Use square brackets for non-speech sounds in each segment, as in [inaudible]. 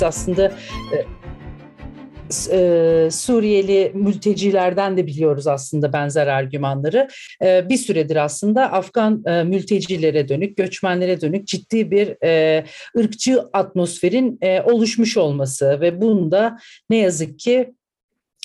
biz aslında e, e, Suriyeli mültecilerden de biliyoruz aslında benzer argümanları. E, bir süredir aslında Afgan e, mültecilere dönük, göçmenlere dönük ciddi bir e, ırkçı atmosferin e, oluşmuş olması ve bunda ne yazık ki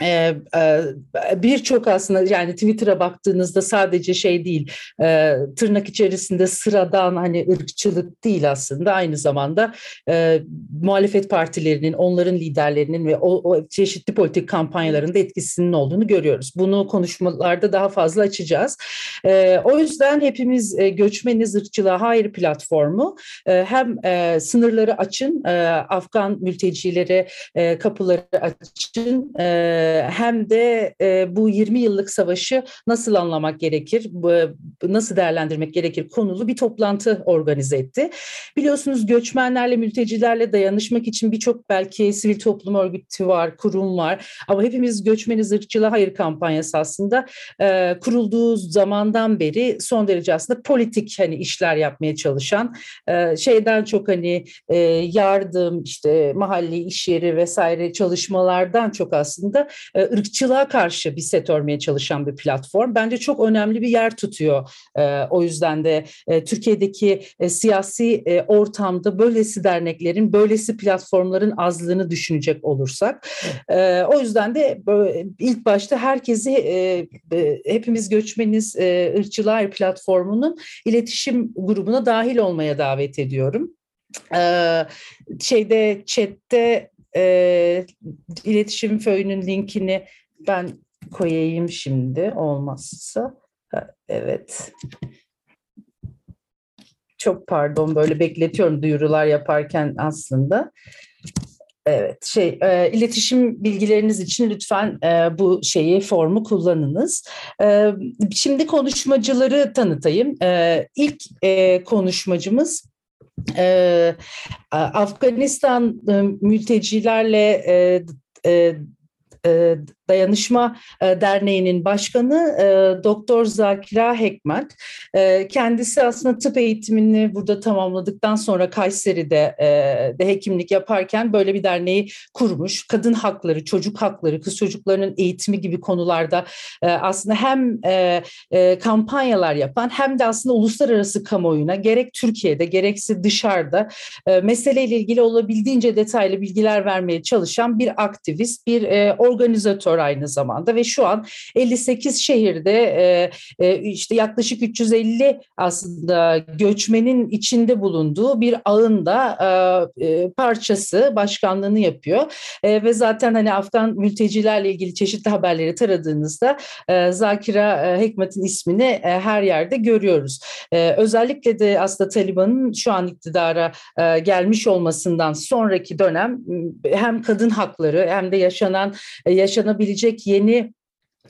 ee, e, birçok aslında yani Twitter'a baktığınızda sadece şey değil e, tırnak içerisinde sıradan hani ırkçılık değil aslında aynı zamanda e, muhalefet partilerinin onların liderlerinin ve o, o çeşitli politik kampanyalarında etkisinin olduğunu görüyoruz. Bunu konuşmalarda daha fazla açacağız. o yüzden hepimiz göçmeniz ırkçılığa hayır platformu hem sınırları açın Afgan mültecilere kapıları açın hem de e, bu 20 yıllık savaşı nasıl anlamak gerekir, nasıl değerlendirmek gerekir konulu bir toplantı organize etti. Biliyorsunuz göçmenlerle, mültecilerle dayanışmak için birçok belki sivil toplum örgütü var, kurum var. Ama hepimiz göçmeniz ırkçılığa hayır kampanyası aslında e, kurulduğu zamandan beri son derece aslında politik hani işler yapmaya çalışan e, şeyden çok hani yardım işte mahalli iş yeri vesaire çalışmalardan çok aslında e, ırkçılığa karşı bir set örmeye çalışan bir platform. Bence çok önemli bir yer tutuyor. E, o yüzden de e, Türkiye'deki siyasi ortamda böylesi derneklerin, böylesi platformların azlığını düşünecek olursak. O yüzden de ilk başta herkesi hepimiz göçmeniz ırkçılar platformunun iletişim grubuna dahil olmaya davet ediyorum. şeyde chatte e, iletişim föyünün linkini ben koyayım şimdi olmazsa. evet. Çok pardon böyle bekletiyorum duyurular yaparken aslında. Evet, şey e, iletişim bilgileriniz için lütfen e, bu şeyi formu kullanınız. E, şimdi konuşmacıları tanıtayım. E, ilk e, konuşmacımız e, Afganistan e, mültecilerle e, e, e, Dayanışma e, Derneği'nin başkanı e, Doktor Zakira Hekmet. Kendisi aslında tıp eğitimini burada tamamladıktan sonra Kayseri'de e, de hekimlik yaparken böyle bir derneği kurmuş. Kadın hakları, çocuk hakları, kız çocuklarının eğitimi gibi konularda aslında hem kampanyalar yapan hem de aslında uluslararası kamuoyuna gerek Türkiye'de gerekse dışarıda meseleyle ilgili olabildiğince detaylı bilgiler vermeye çalışan bir aktivist, bir organizatör sektör aynı zamanda ve şu an 58 şehirde e, e, işte yaklaşık 350 aslında göçmenin içinde bulunduğu bir ağın da e, parçası başkanlığını yapıyor ve zaten hani Afgan mültecilerle ilgili çeşitli haberleri taradığınızda e, Zakira Hekmet'in ismini her yerde görüyoruz. Özellikle de aslında Taliban'ın şu an iktidara gelmiş olmasından sonraki dönem hem kadın hakları hem de yaşanan yaşanabilecek olabilecek yeni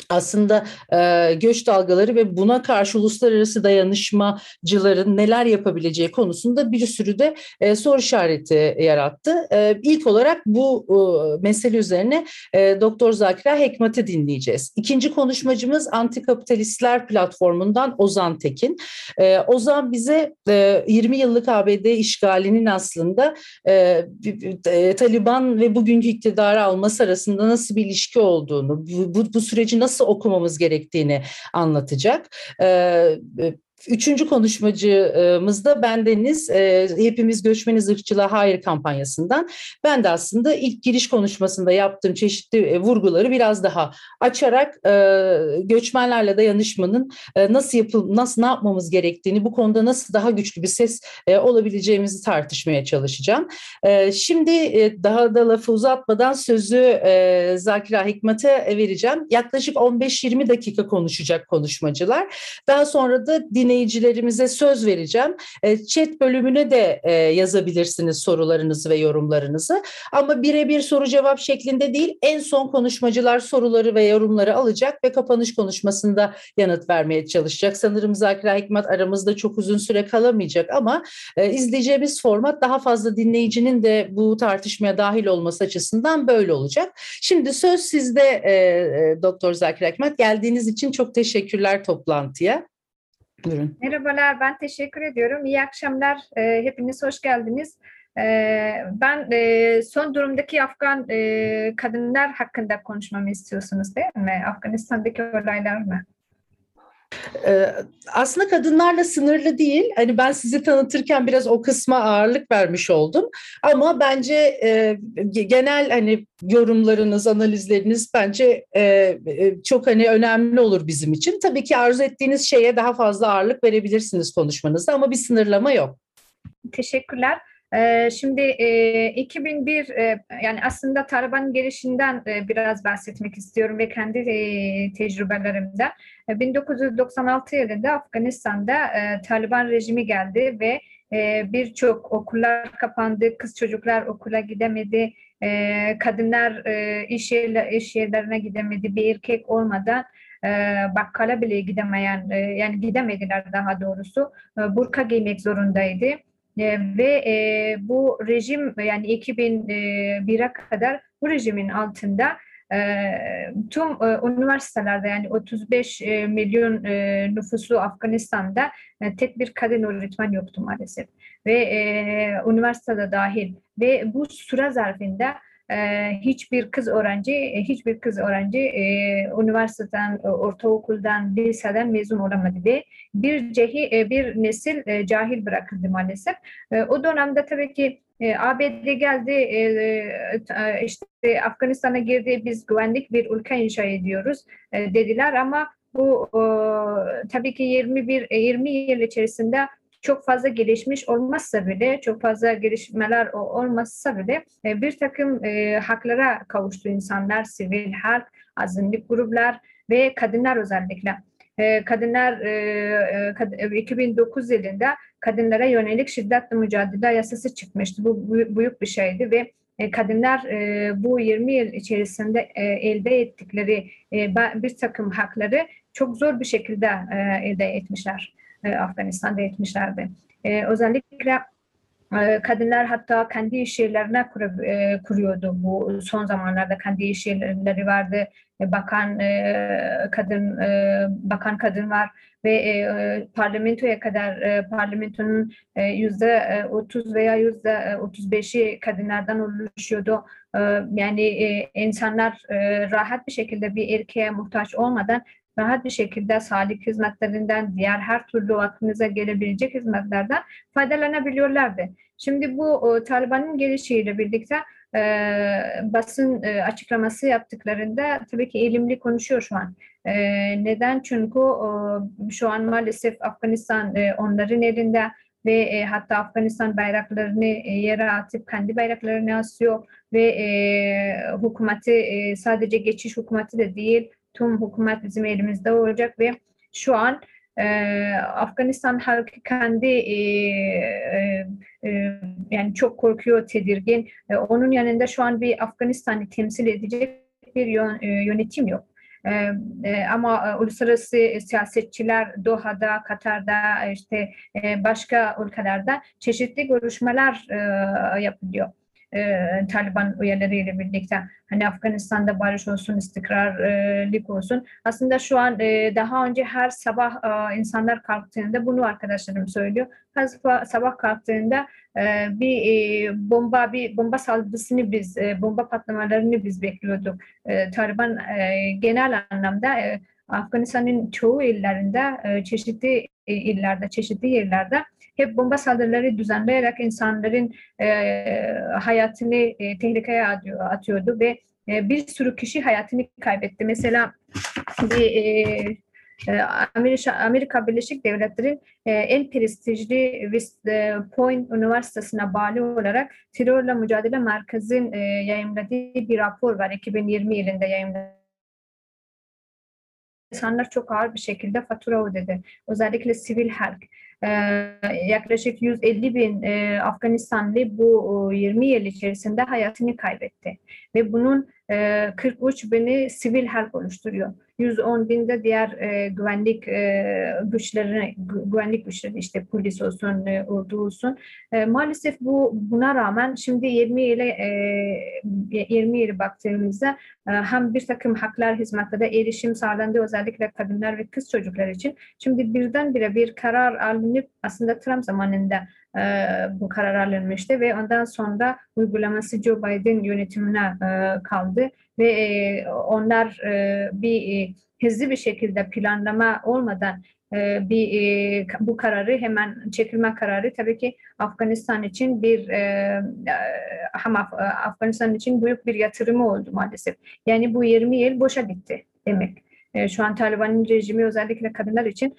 aslında e, göç dalgaları ve buna karşı uluslararası dayanışmacıların neler yapabileceği konusunda bir sürü de e, soru işareti yarattı. E, ilk olarak bu e, mesele üzerine e, Doktor Zakira Hekmet'i dinleyeceğiz. İkinci konuşmacımız Antikapitalistler platformundan Ozan Tekin. E, Ozan bize e, 20 yıllık ABD işgalinin aslında e, e, Taliban ve bugünkü iktidarı alması arasında nasıl bir ilişki olduğunu, bu, bu, bu sürecin nasıl okumamız gerektiğini anlatacak. Ee, Üçüncü konuşmacımız da bendeniz. E, hepimiz göçmeniz ırkçılığa hayır kampanyasından. Ben de aslında ilk giriş konuşmasında yaptığım çeşitli e, vurguları biraz daha açarak e, göçmenlerle dayanışmanın e, nasıl yapıl nasıl ne yapmamız gerektiğini bu konuda nasıl daha güçlü bir ses olabileceğimizi tartışmaya çalışacağım. Şimdi daha da lafı uzatmadan sözü Zakira Hikmet'e vereceğim. Yaklaşık 15-20 dakika konuşacak konuşmacılar. Daha sonra da dinleyiciler dinleyicilerimize söz vereceğim. E, chat bölümüne de e, yazabilirsiniz sorularınızı ve yorumlarınızı. Ama birebir soru cevap şeklinde değil, en son konuşmacılar soruları ve yorumları alacak ve kapanış konuşmasında yanıt vermeye çalışacak. Sanırım Zakir Hikmet aramızda çok uzun süre kalamayacak ama e, izleyeceğimiz format daha fazla dinleyicinin de bu tartışmaya dahil olması açısından böyle olacak. Şimdi söz sizde Doktor Zakir Hikmet. Geldiğiniz için çok teşekkürler toplantıya. Buyurun. Merhabalar, ben teşekkür ediyorum. İyi akşamlar. E, hepiniz hoş geldiniz. Ben son durumdaki Afgan kadınlar hakkında konuşmamı istiyorsunuz değil mi? Afganistan'daki olaylar mı? Ee, aslında kadınlarla sınırlı değil. Hani ben sizi tanıtırken biraz o kısma ağırlık vermiş oldum. Ama bence e, genel hani yorumlarınız, analizleriniz bence e, e, çok hani önemli olur bizim için. Tabii ki arzu ettiğiniz şeye daha fazla ağırlık verebilirsiniz konuşmanızda ama bir sınırlama yok. Teşekkürler. Ee, şimdi e, 2001 e, yani aslında Taliban gelişinden e, biraz bahsetmek istiyorum ve kendi e, tecrübelerimden. 1996 yılında Afganistan'da Taliban rejimi geldi ve birçok okullar kapandı, kız çocuklar okula gidemedi, kadınlar iş, yerler, iş yerlerine gidemedi, bir erkek olmadan bakkala bile gidemeyen, yani gidemediler daha doğrusu, burka giymek zorundaydı. E, ve e, bu rejim yani 2001'e kadar bu rejimin altında e, tüm e, üniversitelerde yani 35 e, milyon e, nüfuslu Afganistan'da e, tek bir kadın öğretmen yoktu maalesef. Ve e, üniversitede dahil. Ve bu süre zarfında e, hiçbir kız öğrenci, e, hiçbir kız öğrenci e, üniversiteden, e, ortaokuldan, liseden mezun olamadı ve bir cehi, e, bir nesil e, cahil bırakıldı maalesef. E, o dönemde tabii ki e, ABD geldi, e, e, işte Afganistan'a girdi, biz güvenlik bir ülke inşa ediyoruz e, dediler ama bu e, tabii ki 21 20 yıl içerisinde çok fazla gelişmiş olmazsa bile, çok fazla gelişmeler olmazsa bile e, bir takım e, haklara kavuştu insanlar, sivil halk, azınlık gruplar ve kadınlar özellikle. E, kadınlar e, e, 2009 yılında kadınlara yönelik şiddetle mücadele yasası çıkmıştı. Bu büyük bir şeydi ve kadınlar bu 20 yıl içerisinde elde ettikleri bir takım hakları çok zor bir şekilde elde etmişler e, Afganistan'da etmişlerdi. E, özellikle e, kadınlar hatta kendi iş yerlerine kur, e, kuruyordu bu son zamanlarda kendi iş yerleri vardı e, bakan e, kadın e, bakan kadın var ve e, parlamentoya kadar e, parlamentonun e, yüzde 30 veya yüzde 35'i kadınlardan oluşuyordu. E, yani e, insanlar e, rahat bir şekilde bir erkeğe muhtaç olmadan rahat bir şekilde sağlık hizmetlerinden, diğer her türlü aklınıza gelebilecek hizmetlerden faydalanabiliyorlardı. Şimdi bu o, Taliban'ın gelişiyle birlikte e, basın e, açıklaması yaptıklarında tabii ki elimli konuşuyor şu an. E, neden? Çünkü e, şu an maalesef Afganistan e, onların elinde ve e, hatta Afganistan bayraklarını e, yere atıp kendi bayraklarını asıyor ve e, hükümeti e, sadece geçiş hükümeti de değil tüm hükümet bizim elimizde olacak ve şu an e, Afganistan halkı kendi e, e, e, yani çok korkuyor, tedirgin. E, onun yanında şu an bir Afganistan'ı temsil edecek bir yön, e, yönetim yok. E, e, ama e, uluslararası siyasetçiler Doha'da, Katar'da, işte başka ülkelerde çeşitli görüşmeler e, yapılıyor e, Taliban üyeleriyle birlikte hani Afganistan'da barış olsun, istikrarlık olsun. Aslında şu an e, daha önce her sabah e, insanlar kalktığında bunu arkadaşlarım söylüyor. Her sabah, kalktığında e, bir e, bomba bir bomba saldırısını biz e, bomba patlamalarını biz bekliyorduk. E, Taliban e, genel anlamda e, Afganistan'ın çoğu illerinde, e, çeşitli e, illerde, çeşitli yerlerde hep bomba saldırıları düzenleyerek insanların e, hayatını e, tehlikeye atıyor, atıyordu ve e, bir sürü kişi hayatını kaybetti. Mesela bir e, e Amerika, Birleşik Devletleri'nin e, en prestijli West Point Üniversitesi'ne bağlı olarak terörle mücadele merkezin e, yayınladığı bir rapor var. 2020 yılında yayınladı insanlar çok ağır bir şekilde fatura ödedi. Özellikle sivil halk. Ee, yaklaşık 150 bin e, Afganistanlı bu 20 yıl içerisinde hayatını kaybetti. Ve bunun 43 e, bini sivil halk oluşturuyor. 110 binde diğer e, güvenlik e, güçlerine güvenlik güçleri işte polis olsun, e, ordu olsun. E, maalesef bu buna rağmen şimdi 20 ile e, 20 yılı baktığımızda e, hem bir takım haklar hizmetlere erişim sağlandı özellikle kadınlar ve kız çocuklar için. Şimdi birdenbire bir karar alınıp aslında Trump zamanında e, bu karar alınmıştı ve ondan sonra uygulaması Joe Biden yönetimine e, kaldı ve e, onlar bir hızlı bir şekilde planlama olmadan bir bu kararı hemen çekilme kararı tabii ki Afganistan için bir hem Af- Afganistan için büyük bir yatırımı oldu maalesef. Yani bu 20 yıl boşa gitti demek. Şu an Taliban'ın rejimi özellikle kadınlar için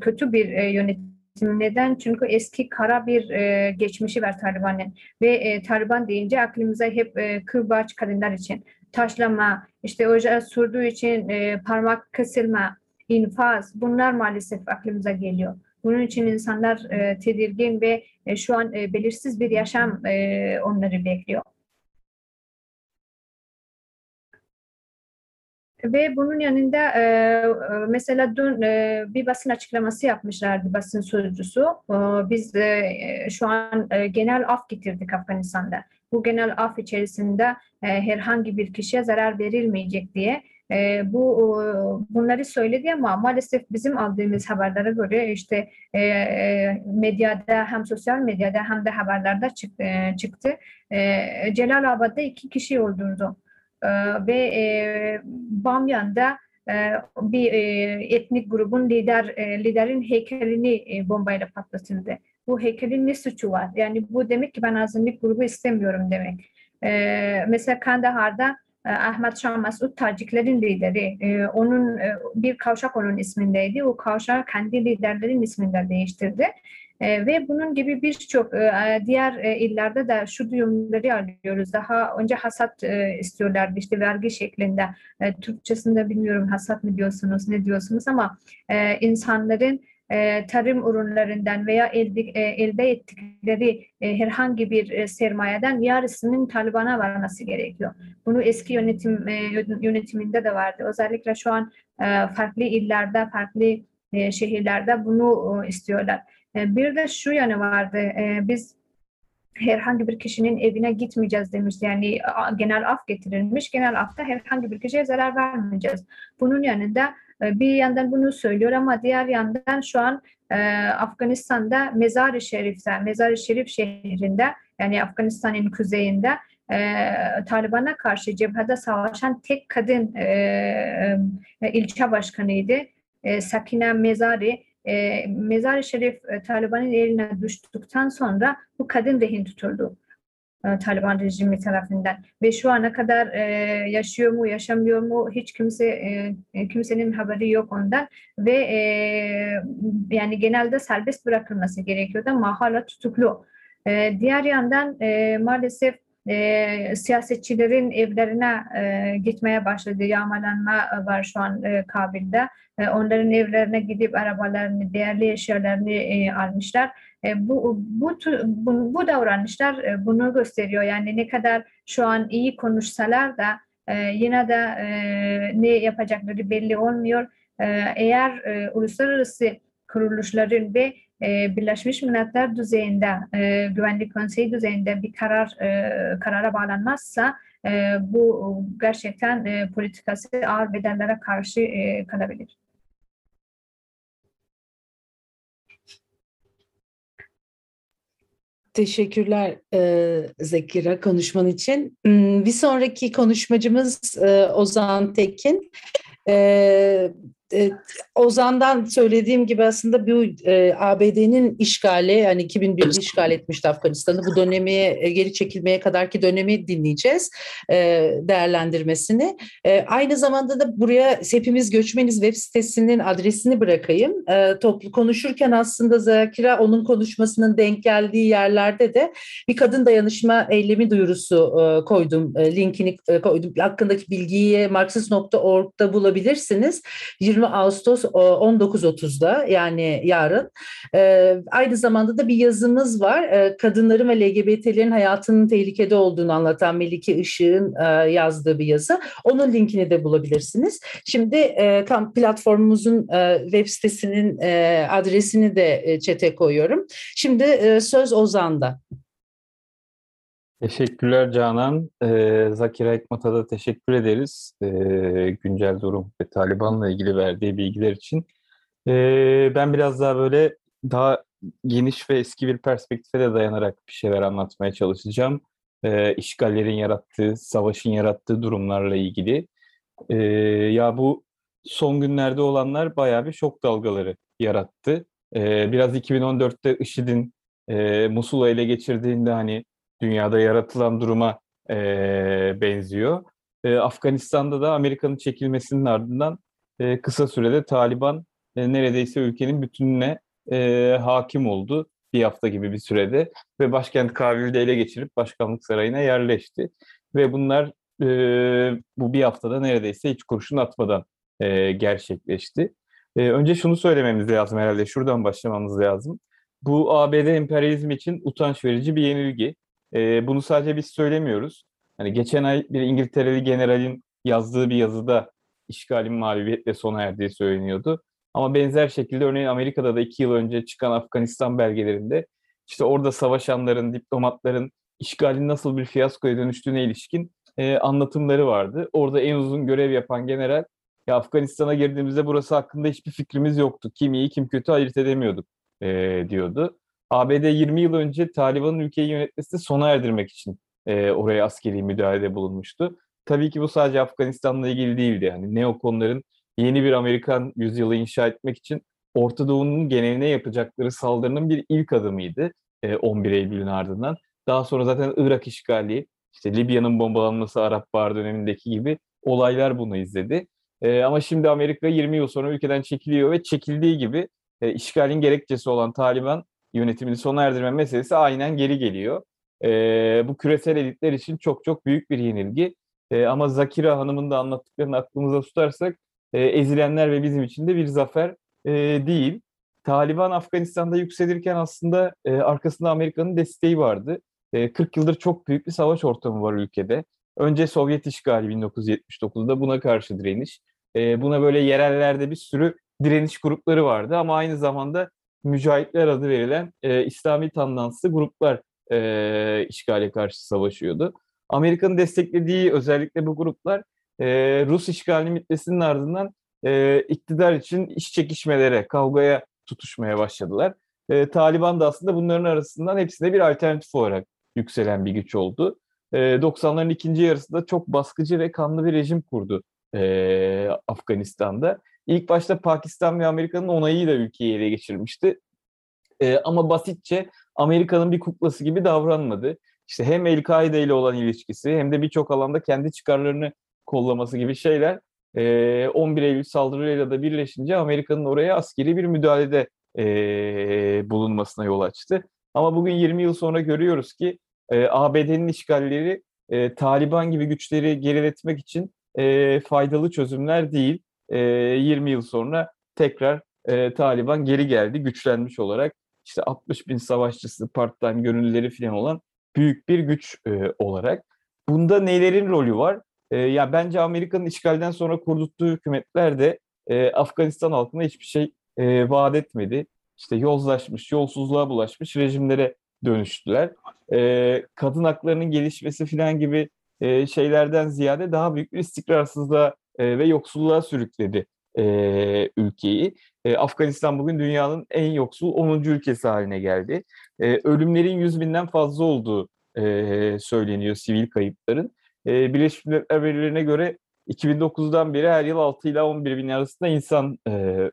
kötü bir yönetim. Neden? Çünkü eski kara bir e, geçmişi var Taliban'ın ve e, Taliban deyince aklımıza hep e, kırbaç kadınlar için taşlama, işte ocağı sürdüğü için e, parmak kesilme, infaz bunlar maalesef aklımıza geliyor. Bunun için insanlar e, tedirgin ve e, şu an e, belirsiz bir yaşam e, onları bekliyor. Ve bunun yanında e, e, mesela dün e, bir basın açıklaması yapmışlardı basın sözcüsü. E, biz e, şu an e, genel af getirdik Afganistan'da. Bu genel af içerisinde e, herhangi bir kişiye zarar verilmeyecek diye e, bu e, bunları söyledi ama maalesef bizim aldığımız haberlere göre işte e, e, medyada hem sosyal medyada hem de haberlerde çıktı. çıktı. E, Celalabad'da iki kişi öldürdü. E, ve e, Bamyan'da e, bir e, etnik grubun lider e, liderin heykelini e, bombayla patlatıldı. Bu heykelin ne suçu var? Yani bu demek ki ben azınlık grubu istemiyorum demek. E, mesela Kandahar'da e, Ahmet Şah Mesud Taciklerin lideri. E, onun e, bir kavşak onun ismindeydi. O kavşağı kendi liderlerin isminde değiştirdi. E, ve bunun gibi birçok e, diğer e, illerde de şu duyumları alıyoruz. Daha önce hasat e, istiyorlardı işte vergi şeklinde. E, Türkçesinde bilmiyorum hasat mı diyorsunuz ne diyorsunuz ama insanların tarım ürünlerinden veya elde, elde ettikleri herhangi bir sermayeden yarısının Taliban'a varması gerekiyor. Bunu eski yönetim yönetiminde de vardı. Özellikle şu an farklı illerde, farklı şehirlerde bunu istiyorlar. E, bir de şu yanı vardı. E, biz herhangi bir kişinin evine gitmeyeceğiz demişti. Yani genel af getirilmiş. Genel afta herhangi bir kişiye zarar vermeyeceğiz. Bunun yanında e, bir yandan bunu söylüyor ama diğer yandan şu an Afganistan'da Mezar-ı Şerif'te, Mezar-ı Şerif şehrinde yani Afganistan'ın kuzeyinde e, Taliban'a karşı cephede savaşan tek kadın e, e, ilçe başkanıydı. E, Sakine Mezari e, Mezar-ı Şerif e, Taliban'ın eline düştükten sonra bu kadın rehin tutuldu e, Taliban rejimi tarafından ve şu ana kadar e, yaşıyor mu yaşamıyor mu hiç kimse e, kimsenin haberi yok ondan ve e, yani genelde serbest bırakılması gerekiyordu ama hala tutuklu. E, diğer yandan e, maalesef e, siyasetçilerin evlerine e, gitmeye başladı. Yağmalanma var şu an e, Kabil'de. E, onların evlerine gidip arabalarını, değerli eşyalarını e, almışlar. E, bu, bu, bu, bu davranışlar e, bunu gösteriyor. Yani ne kadar şu an iyi konuşsalar da e, yine de e, ne yapacakları belli olmuyor. E, eğer e, uluslararası kuruluşların ve e, Birleşmiş Milletler düzeyinde, e, Güvenlik Konseyi düzeyinde bir karar e, karara bağlanmazsa e, bu gerçekten politikası ağır bedellere karşı kalabilir. Teşekkürler e, Zekira konuşman için. Hmm, bir sonraki konuşmacımız e, Ozan Tekin. E, e, Ozan'dan söylediğim gibi aslında bu e, ABD'nin işgali yani 2001'de işgal etmişti Afganistan'ı. Bu dönemi e, geri çekilmeye kadarki dönemi dinleyeceğiz e, değerlendirmesini. E, aynı zamanda da buraya hepimiz göçmeniz web sitesinin adresini bırakayım. E, toplu konuşurken aslında Zakira onun konuşmasının denk geldiği yerlerde de bir kadın dayanışma eylemi duyurusu e, koydum. E, linkini e, koydum. Hakkındaki bilgiyi marxist.org'da bulabilirsiniz. 20 Ağustos 19.30'da yani yarın. E, aynı zamanda da bir yazımız var. E, kadınların ve LGBT'lerin hayatının tehlikede olduğunu anlatan Melike Işık'ın e, yazdığı bir yazı. Onun linkini de bulabilirsiniz. Şimdi e, platformumuzun e, web sitesinin adresini de çete koyuyorum. Şimdi söz Ozan'da. Teşekkürler Canan. Ee, Zakir Ekmat'a da teşekkür ederiz. Ee, güncel durum ve Taliban'la ilgili verdiği bilgiler için. Ee, ben biraz daha böyle daha geniş ve eski bir perspektife de dayanarak bir şeyler anlatmaya çalışacağım. E, işgallerin yarattığı, savaşın yarattığı durumlarla ilgili. E, ya bu son günlerde olanlar bayağı bir şok dalgaları yarattı. E, biraz 2014'te IŞİD'in e, Musul'u ele geçirdiğinde hani dünyada yaratılan duruma e, benziyor. E, Afganistan'da da Amerika'nın çekilmesinin ardından e, kısa sürede Taliban e, neredeyse ülkenin bütününe e, hakim oldu bir hafta gibi bir sürede ve başkent Kabil'de ele geçirip başkanlık sarayına yerleşti ve bunlar e, bu bir haftada neredeyse hiç kurşun atmadan e, gerçekleşti. E, önce şunu söylememiz lazım herhalde, şuradan başlamamız lazım. Bu ABD emperyalizmi için utanç verici bir yenilgi. E, bunu sadece biz söylemiyoruz. Hani geçen ay bir İngiltereli generalin yazdığı bir yazıda işgalin mağlubiyetle sona erdiği söyleniyordu. Ama benzer şekilde örneğin Amerika'da da iki yıl önce çıkan Afganistan belgelerinde işte orada savaşanların, diplomatların işgalin nasıl bir fiyaskoya dönüştüğüne ilişkin e, anlatımları vardı. Orada en uzun görev yapan general ya Afganistan'a girdiğimizde burası hakkında hiçbir fikrimiz yoktu. Kim iyi kim kötü ayırt edemiyorduk e, diyordu. ABD 20 yıl önce Taliban'ın ülkeyi yönetmesini sona erdirmek için e, oraya askeri müdahalede bulunmuştu. Tabii ki bu sadece Afganistan'la ilgili değildi. Yani neokonların yeni bir Amerikan yüzyılı inşa etmek için Orta Doğu'nun geneline yapacakları saldırının bir ilk adımıydı e, 11 Eylül'ün ardından. Daha sonra zaten Irak işgali, işte Libya'nın bombalanması Arap Baharı dönemindeki gibi olaylar bunu izledi. E, ama şimdi Amerika 20 yıl sonra ülkeden çekiliyor ve çekildiği gibi e, işgalin gerekçesi olan Taliban yönetimini sona erdirme meselesi aynen geri geliyor. E, bu küresel elitler için çok çok büyük bir yenilgi. E, ama Zakira Hanım'ın da anlattıklarını aklımıza tutarsak e, ezilenler ve bizim için de bir zafer e, değil. Taliban Afganistan'da yükselirken aslında e, arkasında Amerika'nın desteği vardı. E, 40 yıldır çok büyük bir savaş ortamı var ülkede. Önce Sovyet işgali 1979'da buna karşı direniş. E, buna böyle yerellerde bir sürü direniş grupları vardı ama aynı zamanda mücahitler adı verilen e, İslami tandanslı gruplar e, işgale karşı savaşıyordu. Amerika'nın desteklediği özellikle bu gruplar e, Rus işgalinin bitmesinin ardından e, iktidar için iş çekişmelere, kavgaya tutuşmaya başladılar. E, Taliban da aslında bunların arasından hepsine bir alternatif olarak yükselen bir güç oldu. E, 90'ların ikinci yarısında çok baskıcı ve kanlı bir rejim kurdu e, Afganistan'da. İlk başta Pakistan ve Amerika'nın onayıyla ülkeyi ele geçirmişti. E, ama basitçe Amerika'nın bir kuklası gibi davranmadı. İşte hem El-Kaide ile olan ilişkisi hem de birçok alanda kendi çıkarlarını kollaması gibi şeyler 11 Eylül saldırılarıyla da birleşince Amerika'nın oraya askeri bir müdahalede bulunmasına yol açtı. Ama bugün 20 yıl sonra görüyoruz ki ABD'nin işgalleri Taliban gibi güçleri geriletmek için faydalı çözümler değil. 20 yıl sonra tekrar Taliban geri geldi güçlenmiş olarak. İşte 60 bin savaşçısı, part-time gönüllüleri falan olan büyük bir güç olarak. Bunda nelerin rolü var? E, ya bence Amerika'nın işgalden sonra kurdurttuğu hükümetler de e, Afganistan halkına hiçbir şey e, vaat etmedi. İşte yozlaşmış, yolsuzluğa bulaşmış rejimlere dönüştüler. E, kadın haklarının gelişmesi falan gibi e, şeylerden ziyade daha büyük bir istikrarsızlığa e, ve yoksulluğa sürükledi e, ülkeyi. E, Afganistan bugün dünyanın en yoksul 10. ülkesi haline geldi. E, ölümlerin 100 binden fazla olduğu e, söyleniyor sivil kayıpların. E, Birleşmiş Milletler verilerine göre 2009'dan beri her yıl 6 ila 11 bin arasında insan e,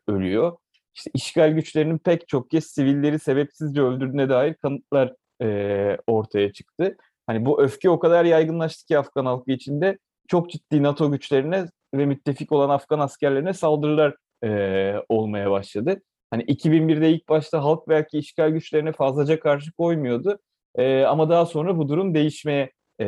ölüyor. İşte işgal güçlerinin pek çok kez sivilleri sebepsizce öldürdüğüne dair kanıtlar e, ortaya çıktı. Hani bu öfke o kadar yaygınlaştı ki Afgan halkı içinde çok ciddi NATO güçlerine ve müttefik olan Afgan askerlerine saldırılar e, olmaya başladı. Hani 2001'de ilk başta halk belki işgal güçlerine fazlaca karşı koymuyordu. E, ama daha sonra bu durum değişmeye e,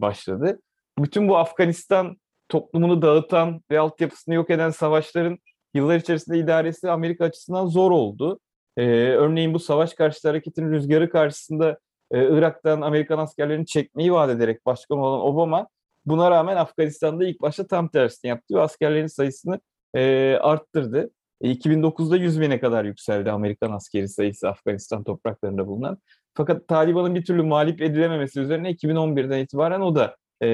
başladı. Bütün bu Afganistan toplumunu dağıtan ve altyapısını yok eden savaşların yıllar içerisinde idaresi Amerika açısından zor oldu. E, örneğin bu savaş karşıtı hareketin rüzgarı karşısında e, Irak'tan Amerikan askerlerini çekmeyi vaat ederek başkan olan Obama buna rağmen Afganistan'da ilk başta tam tersini yaptı ve askerlerin sayısını e, arttırdı. E, 2009'da 100 bine kadar yükseldi Amerikan askeri sayısı Afganistan topraklarında bulunan. Fakat Taliban'ın bir türlü mağlup edilememesi üzerine 2011'den itibaren o da e,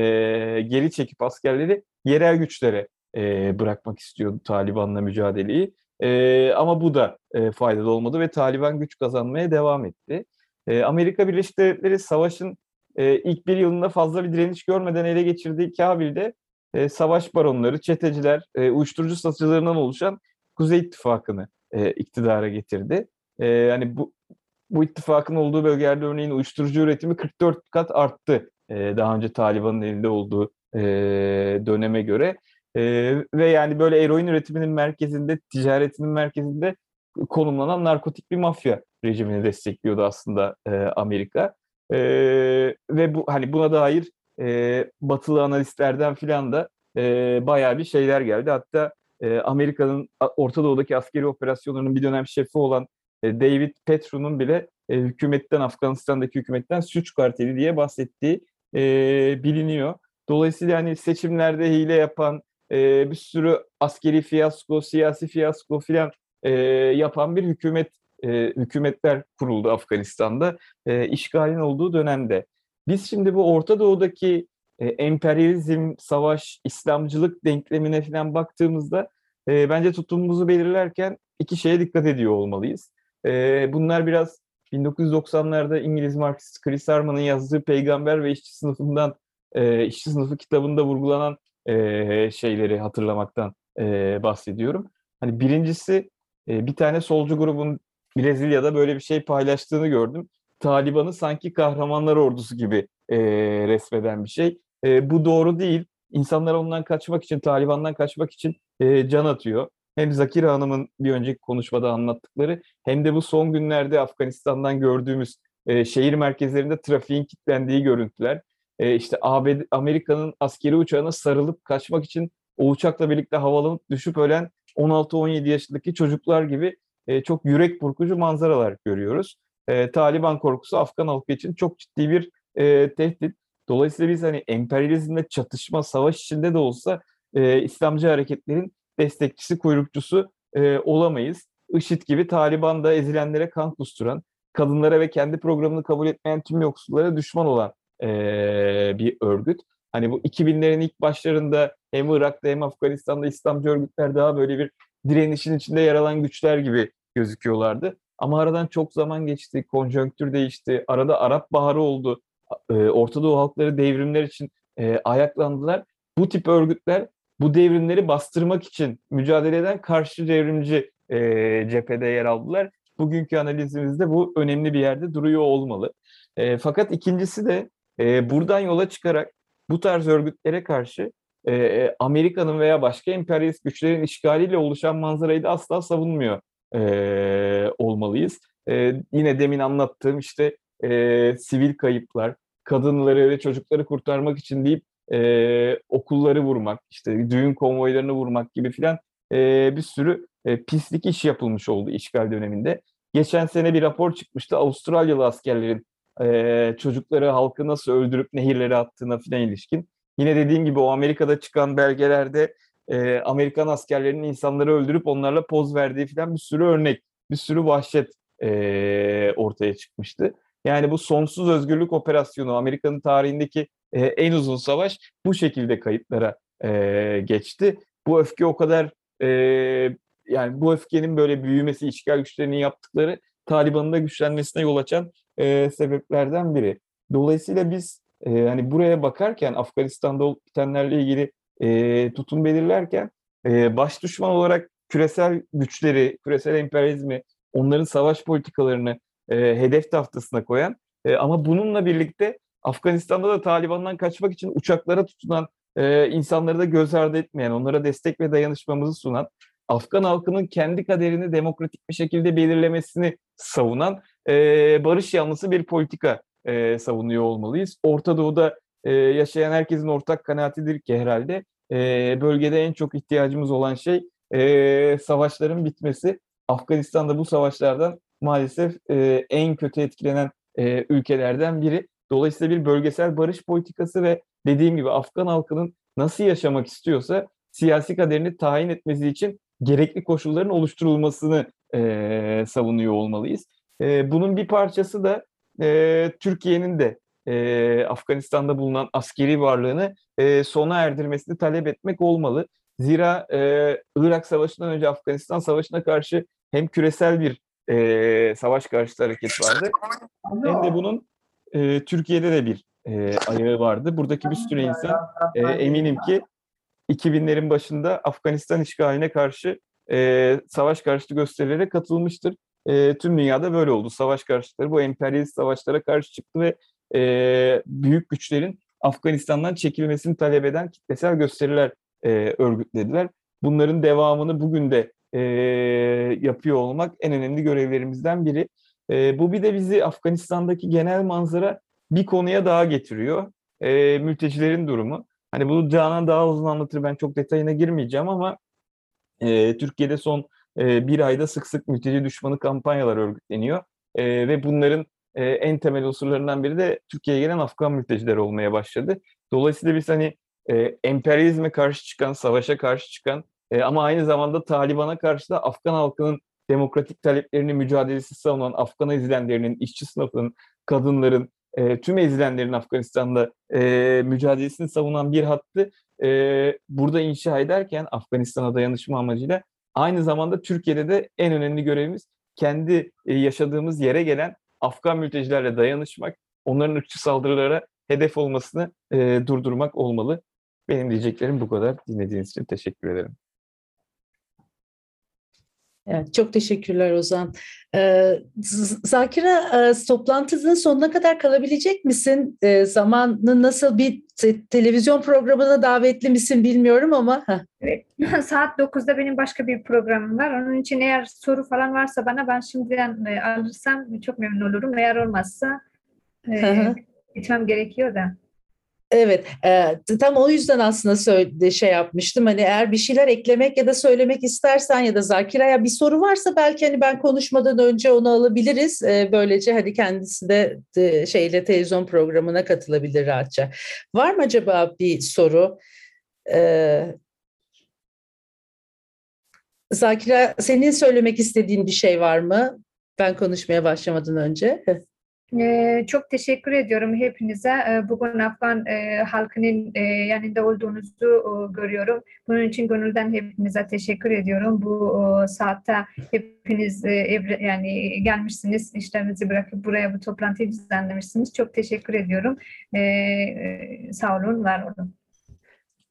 geri çekip askerleri yerel güçlere e, bırakmak istiyordu Taliban'la mücadeleyi. E, ama bu da e, faydalı olmadı ve Taliban güç kazanmaya devam etti. E, Amerika Birleşik Devletleri savaşın e, ilk bir yılında fazla bir direniş görmeden ele geçirdiği Kabil'de e, savaş baronları, çeteciler, e, uyuşturucu satıcılarından oluşan Kuzey İttifakı'nı e, iktidara getirdi. E, hani bu bu ittifakın olduğu bölgelerde örneğin uyuşturucu üretimi 44 kat arttı e, daha önce Taliban'ın elinde olduğu e, döneme göre. E, ve yani böyle eroin üretiminin merkezinde, ticaretinin merkezinde konumlanan narkotik bir mafya rejimini destekliyordu aslında e, Amerika. E, ve bu hani buna dair e, batılı analistlerden filan da e, bayağı bir şeyler geldi. Hatta e, Amerika'nın Orta Doğu'daki askeri operasyonlarının bir dönem şefi olan e, David Petro'nun bile e, hükümetten, Afganistan'daki hükümetten suç karteli diye bahsettiği e, biliniyor. Dolayısıyla hani seçimlerde hile yapan, e, bir sürü askeri fiyasko, siyasi fiyasko filan e, yapan bir hükümet e, hükümetler kuruldu Afganistan'da e, işgalin olduğu dönemde. Biz şimdi bu Orta Doğu'daki e, emperyalizm, savaş, İslamcılık denklemine falan baktığımızda e, bence tutumumuzu belirlerken iki şeye dikkat ediyor olmalıyız. E, bunlar biraz 1990'larda İngiliz Marksist Chris Arman'ın yazdığı Peygamber ve İşçi Sınıfından e, İşçi Sınıfı kitabında vurgulanan e, şeyleri hatırlamaktan e, bahsediyorum. Hani birincisi e, bir tane solcu grubun Brezilya'da böyle bir şey paylaştığını gördüm. Taliban'ı sanki kahramanlar ordusu gibi e, resmeden bir şey. E, bu doğru değil. İnsanlar ondan kaçmak için, Taliban'dan kaçmak için e, can atıyor. Hem Zakir Hanım'ın bir önceki konuşmada anlattıkları hem de bu son günlerde Afganistan'dan gördüğümüz e, şehir merkezlerinde trafiğin kilitlendiği görüntüler. E, işte ABD, Amerika'nın askeri uçağına sarılıp kaçmak için o uçakla birlikte havalanıp düşüp ölen 16-17 yaşındaki çocuklar gibi e, çok yürek burkucu manzaralar görüyoruz. E, Taliban korkusu Afgan halkı için çok ciddi bir e, tehdit. Dolayısıyla biz hani emperyalizmle çatışma, savaş içinde de olsa İslamcı hareketlerin destekçisi, kuyrukçusu olamayız. IŞİD gibi Taliban da ezilenlere kan kusturan, kadınlara ve kendi programını kabul etmeyen tüm yoksullara düşman olan bir örgüt. Hani bu 2000'lerin ilk başlarında hem Irak'ta hem Afganistan'da İslamcı örgütler daha böyle bir direnişin içinde yer alan güçler gibi gözüküyorlardı. Ama aradan çok zaman geçti, konjonktür değişti, arada Arap Baharı oldu. E, Orta Doğu halkları devrimler için e, ayaklandılar. Bu tip örgütler bu devrimleri bastırmak için mücadele eden karşı devrimci e, cephede yer aldılar. Bugünkü analizimizde bu önemli bir yerde duruyor olmalı. E, fakat ikincisi de e, buradan yola çıkarak bu tarz örgütlere karşı Amerika'nın veya başka emperyalist güçlerin işgaliyle oluşan manzarayı da asla savunmuyor e, olmalıyız. E, yine demin anlattığım işte e, sivil kayıplar, kadınları ve çocukları kurtarmak için deyip e, okulları vurmak, işte düğün konvoylarını vurmak gibi filan e, bir sürü e, pislik iş yapılmış oldu işgal döneminde. Geçen sene bir rapor çıkmıştı Avustralyalı askerlerin e, çocukları halkı nasıl öldürüp nehirlere attığına filan ilişkin. Yine dediğim gibi o Amerika'da çıkan belgelerde e, Amerikan askerlerinin insanları öldürüp onlarla poz verdiği filan bir sürü örnek, bir sürü vahşet e, ortaya çıkmıştı. Yani bu sonsuz özgürlük operasyonu Amerika'nın tarihindeki e, en uzun savaş bu şekilde kayıtlara e, geçti. Bu öfke o kadar e, yani bu öfkenin böyle büyümesi, işgal güçlerinin yaptıkları Taliban'ın da güçlenmesine yol açan e, sebeplerden biri. Dolayısıyla biz e, hani buraya bakarken Afganistan'da olup bitenlerle ilgili e, tutum belirlerken e, baş düşman olarak küresel güçleri, küresel emperyalizmi, onların savaş politikalarını e, hedef tahtasına koyan e, ama bununla birlikte Afganistan'da da Taliban'dan kaçmak için uçaklara tutunan e, insanları da göz ardı etmeyen, onlara destek ve dayanışmamızı sunan, Afgan halkının kendi kaderini demokratik bir şekilde belirlemesini savunan e, barış yanlısı bir politika e, savunuyor olmalıyız. Orta Doğu'da e, yaşayan herkesin ortak kanaatidir ki herhalde e, bölgede en çok ihtiyacımız olan şey e, savaşların bitmesi. Afganistan'da bu savaşlardan maalesef e, en kötü etkilenen e, ülkelerden biri. Dolayısıyla bir bölgesel barış politikası ve dediğim gibi Afgan halkının nasıl yaşamak istiyorsa siyasi kaderini tayin etmesi için gerekli koşulların oluşturulmasını e, savunuyor olmalıyız. E, bunun bir parçası da e, Türkiye'nin de e, Afganistan'da bulunan askeri varlığını e, sona erdirmesini talep etmek olmalı. Zira e, Irak Savaşı'ndan önce Afganistan Savaşı'na karşı hem küresel bir e, savaş karşıtı hareket vardı hem de bunun e, Türkiye'de de bir e, ayağı vardı. Buradaki bir sürü insan e, eminim ki 2000'lerin başında Afganistan işgaline karşı e, savaş karşıtı gösterilere katılmıştır. E, tüm dünyada böyle oldu. Savaş karşıtları bu emperyalist savaşlara karşı çıktı ve e, büyük güçlerin Afganistan'dan çekilmesini talep eden kitlesel gösteriler e, örgütlediler. Bunların devamını bugün de e, yapıyor olmak en önemli görevlerimizden biri. E, bu bir de bizi Afganistan'daki genel manzara bir konuya daha getiriyor. E, mültecilerin durumu. Hani bunu Canan daha uzun anlatır. Ben çok detayına girmeyeceğim ama e, Türkiye'de son e, bir ayda sık sık mülteci düşmanı kampanyalar örgütleniyor. E, ve bunların e, en temel unsurlarından biri de Türkiye'ye gelen Afgan mülteciler olmaya başladı. Dolayısıyla biz hani e, emperyalizme karşı çıkan, savaşa karşı çıkan e, ama aynı zamanda Taliban'a karşı da Afgan halkının demokratik taleplerini mücadelesi savunan Afgan ezilenlerinin, işçi sınıfının, kadınların, e, tüm ezilenlerin Afganistan'da e, mücadelesini savunan bir hattı e, burada inşa ederken Afganistan'a dayanışma amacıyla aynı zamanda Türkiye'de de en önemli görevimiz kendi e, yaşadığımız yere gelen Afgan mültecilerle dayanışmak, onların ırkçı saldırılara hedef olmasını e, durdurmak olmalı. Benim diyeceklerim bu kadar. Dinlediğiniz için teşekkür ederim. Evet, çok teşekkürler Ozan. Ee, Zakira e, toplantının sonuna kadar kalabilecek misin? E, zamanı nasıl bir te- televizyon programına davetli misin bilmiyorum ama. Evet. [laughs] Saat 9'da benim başka bir programım var. Onun için eğer soru falan varsa bana ben şimdiden e, alırsam çok memnun olurum. Eğer olmazsa e, gitmem gerekiyor da. Evet, e, tam o yüzden aslında söyle, şey yapmıştım. Hani eğer bir şeyler eklemek ya da söylemek istersen ya da Zakira'ya bir soru varsa belki hani ben konuşmadan önce onu alabiliriz. E, böylece hadi kendisi de, de şeyle televizyon programına katılabilir rahatça. Var mı acaba bir soru? E, Zakira, senin söylemek istediğin bir şey var mı? Ben konuşmaya başlamadan önce. Ee, çok teşekkür ediyorum hepinize. Ee, bugün Afgan e, halkının e, yanında olduğunuzu e, görüyorum. Bunun için gönülden hepinize teşekkür ediyorum. Bu e, saatte hepiniz e, evre, yani gelmişsiniz, işlerinizi bırakıp buraya bu toplantıyı düzenlemişsiniz. Çok teşekkür ediyorum. E, sağ olun, var olun.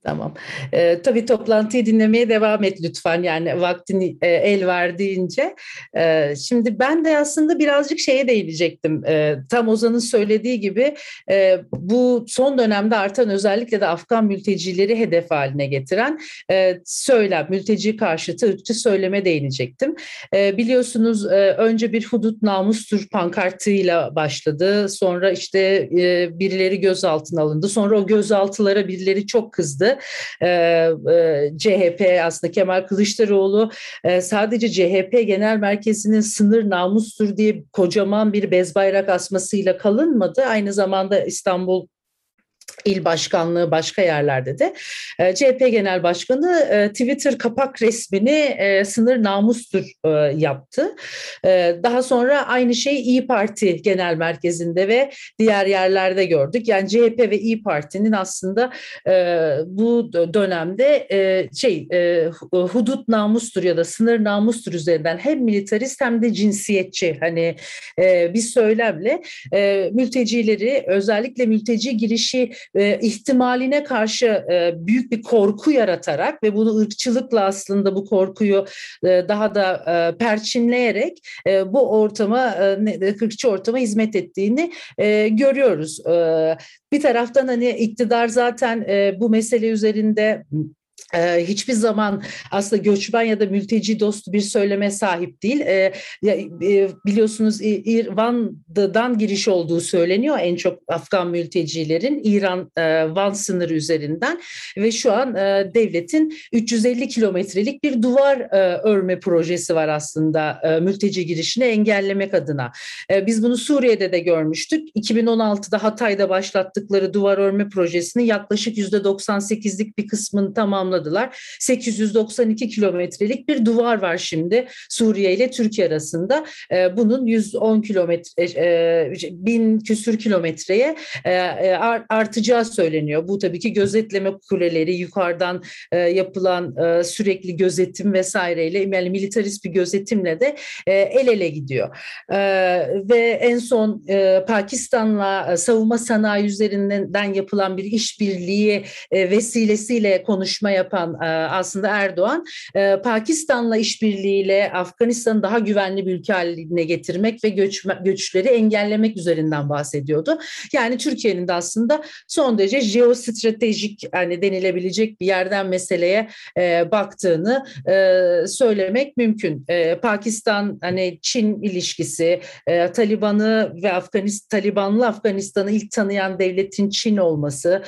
Tamam. Ee, tabii toplantıyı dinlemeye devam et lütfen. Yani vaktini e, el verdiğince. Ee, şimdi ben de aslında birazcık şeye değinecektim. Ee, tam Ozan'ın söylediği gibi e, bu son dönemde artan özellikle de Afgan mültecileri hedef haline getiren e, söylem, mülteci karşıtı ırkçı söyleme değinecektim. E, biliyorsunuz e, önce bir hudut namustur pankartıyla başladı. Sonra işte e, birileri gözaltına alındı. Sonra o gözaltılara birileri çok kızdı. E, e, CHP aslında Kemal Kılıçdaroğlu e, sadece CHP Genel Merkezi'nin sınır namustur diye kocaman bir bez bayrak asmasıyla kalınmadı. Aynı zamanda İstanbul il başkanlığı başka yerlerde de CHP Genel Başkanı Twitter kapak resmini sınır namustur yaptı. Daha sonra aynı şey İyi Parti Genel Merkezi'nde ve diğer yerlerde gördük. Yani CHP ve İyi Parti'nin aslında bu dönemde şey hudut namustur ya da sınır namustur üzerinden hem militarist hem de cinsiyetçi hani bir söylemle mültecileri özellikle mülteci girişi e, ihtimaline karşı e, büyük bir korku yaratarak ve bunu ırkçılıkla aslında bu korkuyu e, daha da e, perçinleyerek e, bu ortama, e, ırkçı ortama hizmet ettiğini e, görüyoruz. E, bir taraftan hani iktidar zaten e, bu mesele üzerinde hiçbir zaman aslında göçmen ya da mülteci dostu bir söyleme sahip değil. Biliyorsunuz İran'dan giriş olduğu söyleniyor en çok Afgan mültecilerin İran-Van sınırı üzerinden ve şu an devletin 350 kilometrelik bir duvar örme projesi var aslında mülteci girişini engellemek adına. Biz bunu Suriye'de de görmüştük. 2016'da Hatay'da başlattıkları duvar örme projesinin yaklaşık %98'lik bir kısmını tamam tamamladılar. 892 kilometrelik bir duvar var şimdi Suriye ile Türkiye arasında. E, bunun 110 kilometre, e, bin küsür kilometreye e, e artacağı söyleniyor. Bu tabii ki gözetleme kuleleri, yukarıdan e, yapılan e, sürekli gözetim vesaireyle, yani militarist bir gözetimle de e, el ele gidiyor. E, ve en son e, Pakistan'la e, savunma sanayi üzerinden yapılan bir işbirliği e, vesilesiyle konuşma yapan e, aslında Erdoğan, e, Pakistan'la işbirliğiyle Afganistan'ı daha güvenli bir ülke haline getirmek ve göç, göçleri engellemek üzerinden bahsediyordu. Yani Türkiye'nin de aslında son derece jeostratejik yani denilebilecek bir yerden meseleye e, baktığını söylemek mümkün. Pakistan hani Çin ilişkisi, Taliban'ı ve Afganistan Talibanlı Afganistan'ı ilk tanıyan devletin Çin olması,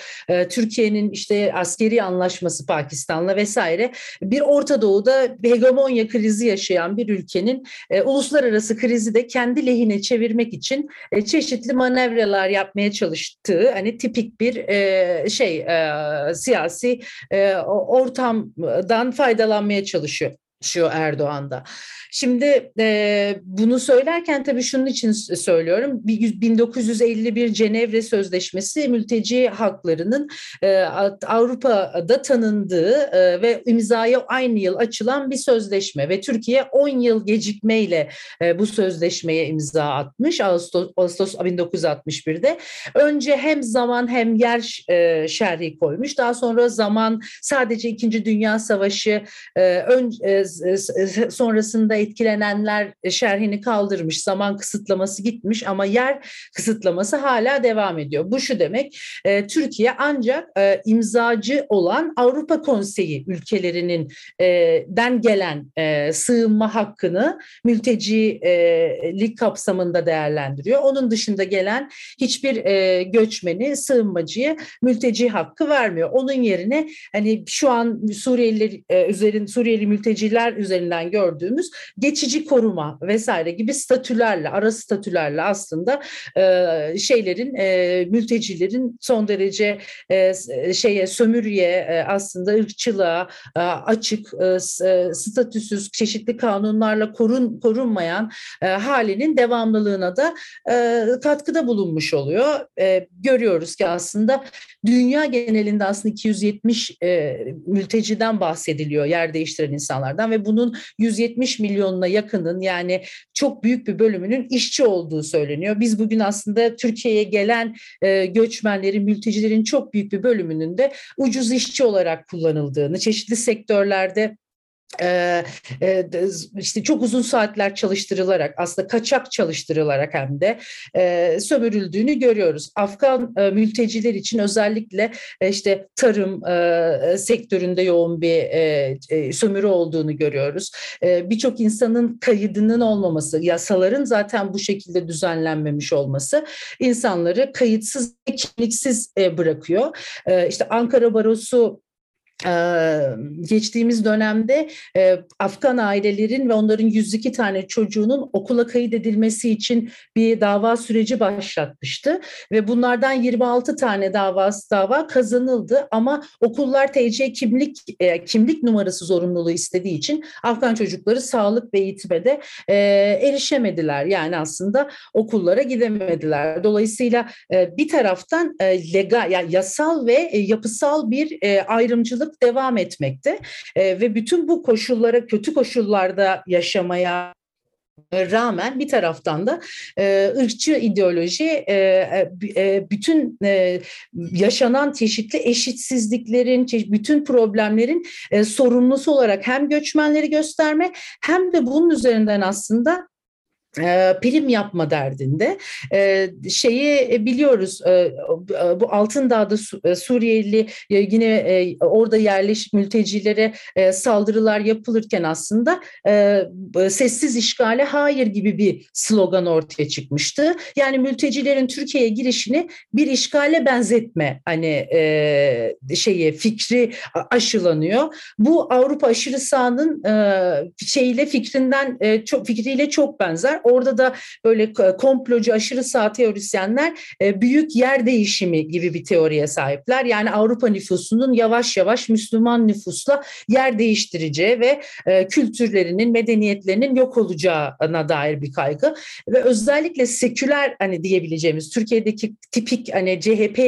Türkiye'nin işte askeri anlaşması Pakistan'la vesaire. Bir Orta Doğu'da hegemonya krizi yaşayan bir ülkenin e, uluslararası krizi de kendi lehine çevirmek için e, çeşitli manevralar yapmaya çalıştığı hani tipik bir e, şey e, siyasi e, ortamdan faydalanmaya çalışıyor şu Erdoğan'da. Şimdi e, bunu söylerken tabii şunun için söylüyorum. 1951 Cenevre Sözleşmesi mülteci haklarının e, Avrupa'da tanındığı e, ve imzaya aynı yıl açılan bir sözleşme ve Türkiye 10 yıl gecikmeyle e, bu sözleşmeye imza atmış Ağustos, Ağustos 1961'de. Önce hem zaman hem yer e, şerhi koymuş. Daha sonra zaman sadece İkinci Dünya Savaşı e, ön, e, sonrasında etkilenenler şerhini kaldırmış, zaman kısıtlaması gitmiş ama yer kısıtlaması hala devam ediyor. Bu şu demek, e, Türkiye ancak e, imzacı olan Avrupa Konseyi ülkelerinin e, den gelen e, sığınma hakkını mültecilik kapsamında değerlendiriyor. Onun dışında gelen hiçbir e, göçmeni, sığınmacıyı mülteci hakkı vermiyor. Onun yerine hani şu an Suriyeliler e, üzerin Suriyeli mülteciler üzerinden gördüğümüz geçici koruma vesaire gibi statülerle, ara statülerle aslında e, şeylerin, e, mültecilerin son derece e, şeye sömürüye e, aslında ırkçılığa e, açık, e, e, statüsüz, çeşitli kanunlarla korun korunmayan e, halinin devamlılığına da e, katkıda bulunmuş oluyor. E, görüyoruz ki aslında dünya genelinde aslında 270 e, mülteciden bahsediliyor yer değiştiren insanlardan ve bunun 170 milyonuna yakının yani çok büyük bir bölümünün işçi olduğu söyleniyor. Biz bugün aslında Türkiye'ye gelen e, göçmenlerin, mültecilerin çok büyük bir bölümünün de ucuz işçi olarak kullanıldığını, çeşitli sektörlerde işte çok uzun saatler çalıştırılarak aslında kaçak çalıştırılarak hem de sömürüldüğünü görüyoruz. Afgan mülteciler için özellikle işte tarım sektöründe yoğun bir e, sömürü olduğunu görüyoruz. Birçok insanın kaydının olmaması, yasaların zaten bu şekilde düzenlenmemiş olması insanları kayıtsız, kimliksiz e, bırakıyor. İşte Ankara Barosu geçtiğimiz dönemde Afgan ailelerin ve onların 102 tane çocuğunun okula kaydedilmesi için bir dava süreci başlatmıştı ve bunlardan 26 tane davası dava kazanıldı ama okullar TC kimlik kimlik numarası zorunluluğu istediği için Afgan çocukları sağlık ve eğitime de erişemediler. Yani aslında okullara gidemediler. Dolayısıyla bir taraftan legal yani yasal ve yapısal bir ayrımcılık hastalık devam etmekte. E, ve bütün bu koşullara kötü koşullarda yaşamaya rağmen bir taraftan da e, ırkçı ideoloji e, e, bütün e, yaşanan çeşitli eşitsizliklerin, bütün problemlerin e, sorumlusu olarak hem göçmenleri gösterme hem de bunun üzerinden aslında prim yapma derdinde. Şeyi biliyoruz bu Altındağ'da Suriyeli yine orada yerleşik mültecilere saldırılar yapılırken aslında sessiz işgale hayır gibi bir slogan ortaya çıkmıştı. Yani mültecilerin Türkiye'ye girişini bir işgale benzetme hani şeyi fikri aşılanıyor. Bu Avrupa aşırı sağının şeyiyle fikrinden çok fikriyle çok benzer Orada da böyle komplocu aşırı sağ teorisyenler e, büyük yer değişimi gibi bir teoriye sahipler. Yani Avrupa nüfusunun yavaş yavaş Müslüman nüfusla yer değiştireceği ve e, kültürlerinin, medeniyetlerinin yok olacağına dair bir kaygı ve özellikle seküler hani diyebileceğimiz Türkiye'deki tipik hani CHP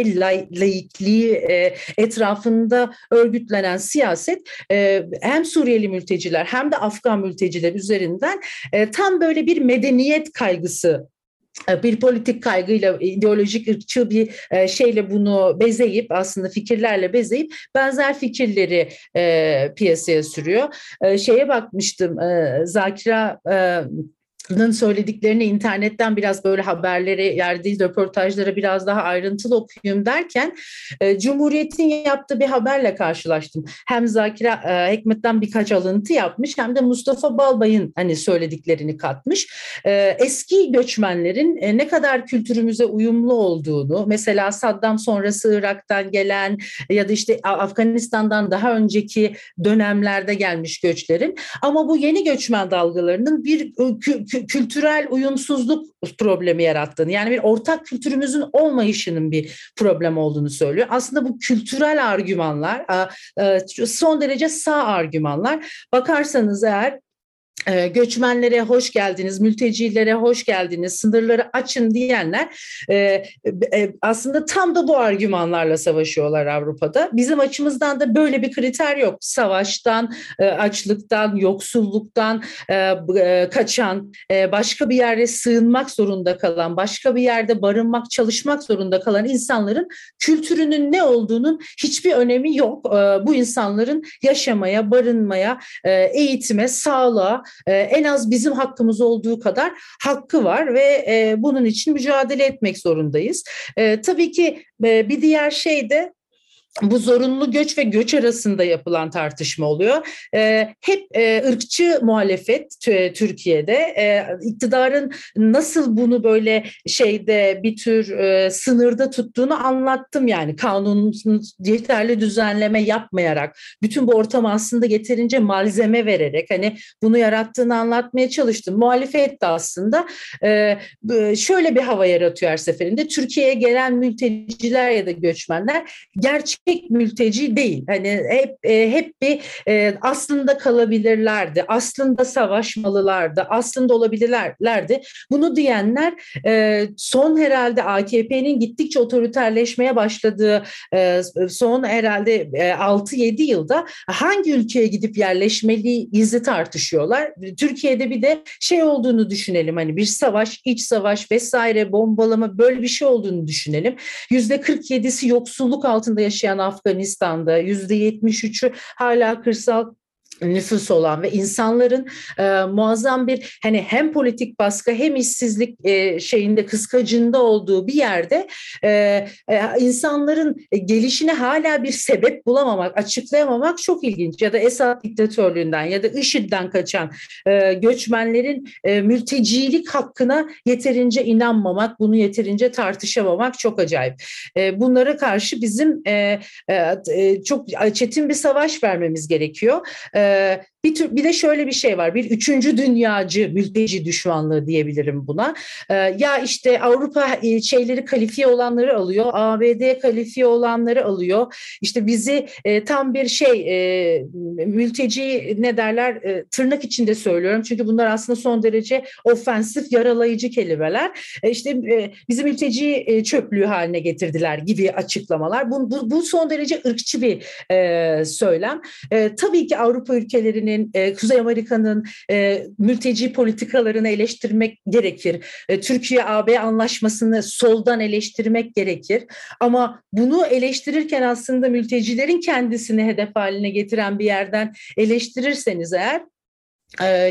laikliği e, etrafında örgütlenen siyaset hem Suriyeli mülteciler hem de Afgan mülteciler üzerinden tam böyle bir medeniyet kaygısı e, bir politik kaygıyla, ideolojik ırkçı bir e, şeyle bunu bezeyip aslında fikirlerle bezeyip benzer fikirleri e, piyasaya sürüyor. E, şeye bakmıştım, e, Zakira e, söylediklerini internetten biraz böyle haberleri yer değil röportajlara biraz daha ayrıntılı okuyayım derken e, Cumhuriyet'in yaptığı bir haberle karşılaştım. Hem Zakira e, Hekmet'ten birkaç alıntı yapmış hem de Mustafa Balbay'ın hani söylediklerini katmış. E, eski göçmenlerin e, ne kadar kültürümüze uyumlu olduğunu mesela Saddam sonrası Irak'tan gelen ya da işte Afganistan'dan daha önceki dönemlerde gelmiş göçlerin ama bu yeni göçmen dalgalarının bir kültürel uyumsuzluk problemi yarattığını yani bir ortak kültürümüzün olmayışının bir problem olduğunu söylüyor. Aslında bu kültürel argümanlar son derece sağ argümanlar. Bakarsanız eğer e, göçmenlere hoş geldiniz, mültecilere hoş geldiniz, sınırları açın diyenler e, e, aslında tam da bu argümanlarla savaşıyorlar Avrupa'da. Bizim açımızdan da böyle bir kriter yok. Savaştan, e, açlıktan, yoksulluktan kaçan, başka bir yerde sığınmak zorunda kalan, başka bir yerde barınmak, çalışmak zorunda kalan insanların kültürünün ne olduğunun hiçbir önemi yok. Bu insanların yaşamaya, barınmaya, eğitime, sağlığa, e, en az bizim hakkımız olduğu kadar hakkı var ve e, bunun için mücadele etmek zorundayız. E, tabii ki e, bir diğer şey de bu zorunlu göç ve göç arasında yapılan tartışma oluyor. E, hep e, ırkçı muhalefet Türkiye'de e, iktidarın nasıl bunu böyle şeyde bir tür e, sınırda tuttuğunu anlattım yani kanunun yeterli düzenleme yapmayarak bütün bu ortamı aslında yeterince malzeme vererek hani bunu yarattığını anlatmaya çalıştım. Muhalefet de aslında e, şöyle bir hava yaratıyor her seferinde Türkiye'ye gelen mülteciler ya da göçmenler gerçek tek mülteci değil. Hani hep e, hep bir e, aslında kalabilirlerdi, aslında savaşmalılardı, aslında olabilirlerdi. Bunu diyenler e, son herhalde AKP'nin gittikçe otoriterleşmeye başladığı e, son herhalde e, 6-7 yılda hangi ülkeye gidip yerleşmeliyizi tartışıyorlar. Türkiye'de bir de şey olduğunu düşünelim hani bir savaş, iç savaş vesaire bombalama böyle bir şey olduğunu düşünelim. Yüzde 47'si yoksulluk altında yaşayan yaşayan Afganistan'da %73'ü hala kırsal nüfus olan ve insanların e, muazzam bir hani hem politik baskı hem işsizlik e, şeyinde kıskacında olduğu bir yerde e, e, insanların gelişine hala bir sebep bulamamak, açıklayamamak çok ilginç. Ya da Esad diktatörlüğünden ya da IŞİD'den kaçan e, göçmenlerin e, mültecilik hakkına yeterince inanmamak, bunu yeterince tartışamamak çok acayip. E, bunlara karşı bizim e, e, çok çetin bir savaş vermemiz gerekiyor. E, uh, Bir, tür, bir de şöyle bir şey var. Bir üçüncü dünyacı mülteci düşmanlığı diyebilirim buna. Ee, ya işte Avrupa e, şeyleri kalifiye olanları alıyor. ABD kalifiye olanları alıyor. İşte bizi e, tam bir şey e, mülteci ne derler tırnak içinde söylüyorum. Çünkü bunlar aslında son derece ofensif yaralayıcı kelimeler. E, işte bizi mülteci çöplüğü haline getirdiler gibi açıklamalar. Bu, bu, bu son derece ırkçı bir söylem. Tabii ki Avrupa ülkelerinin e, Kuzey Amerika'nın e, mülteci politikalarını eleştirmek gerekir. E, Türkiye-AB anlaşmasını soldan eleştirmek gerekir. Ama bunu eleştirirken aslında mültecilerin kendisini hedef haline getiren bir yerden eleştirirseniz eğer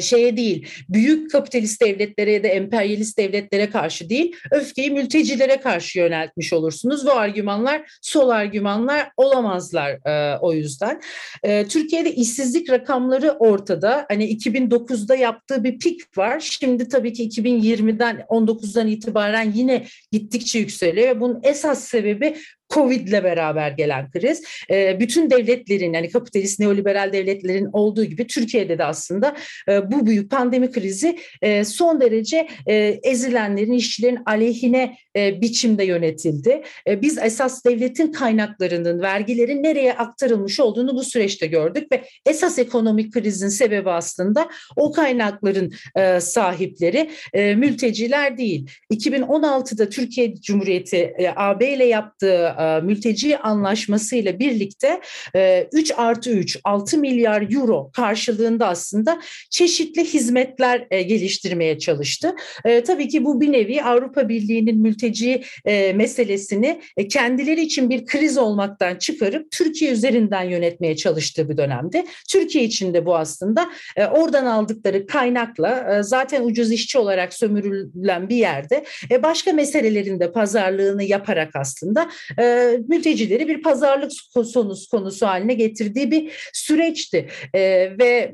şeye değil, büyük kapitalist devletlere ya da emperyalist devletlere karşı değil, öfkeyi mültecilere karşı yöneltmiş olursunuz. Bu argümanlar sol argümanlar olamazlar e, o yüzden. E, Türkiye'de işsizlik rakamları ortada. Hani 2009'da yaptığı bir pik var. Şimdi tabii ki 2020'den 19'dan itibaren yine gittikçe yükseliyor. Bunun esas sebebi Covid ile beraber gelen kriz. E, bütün devletlerin yani kapitalist neoliberal devletlerin olduğu gibi Türkiye'de de aslında e, bu büyük pandemi krizi e, son derece e, ezilenlerin, işçilerin aleyhine e, biçimde yönetildi. E, biz esas devletin kaynaklarının, vergilerin nereye aktarılmış olduğunu bu süreçte gördük ve esas ekonomik krizin sebebi aslında o kaynakların e, sahipleri e, mülteciler değil. 2016'da Türkiye Cumhuriyeti e, AB ile yaptığı e, mülteci anlaşmasıyla birlikte e, 3 artı 3 6 milyar euro karşılığında aslında çeşitli hizmetler e, geliştirmeye çalıştı. E, tabii ki bu bir nevi Avrupa Birliği'nin mülteci e, meselesini e, kendileri için bir kriz olmaktan çıkarıp Türkiye üzerinden yönetmeye çalıştığı bir dönemde. Türkiye için de bu aslında e, oradan aldıkları kaynakla e, zaten ucuz işçi olarak sömürülen bir yerde e, başka meselelerin de pazarlığını yaparak aslında e, mültecileri bir pazarlık konusu, konusu haline getirdiği bir süreçti. E, ve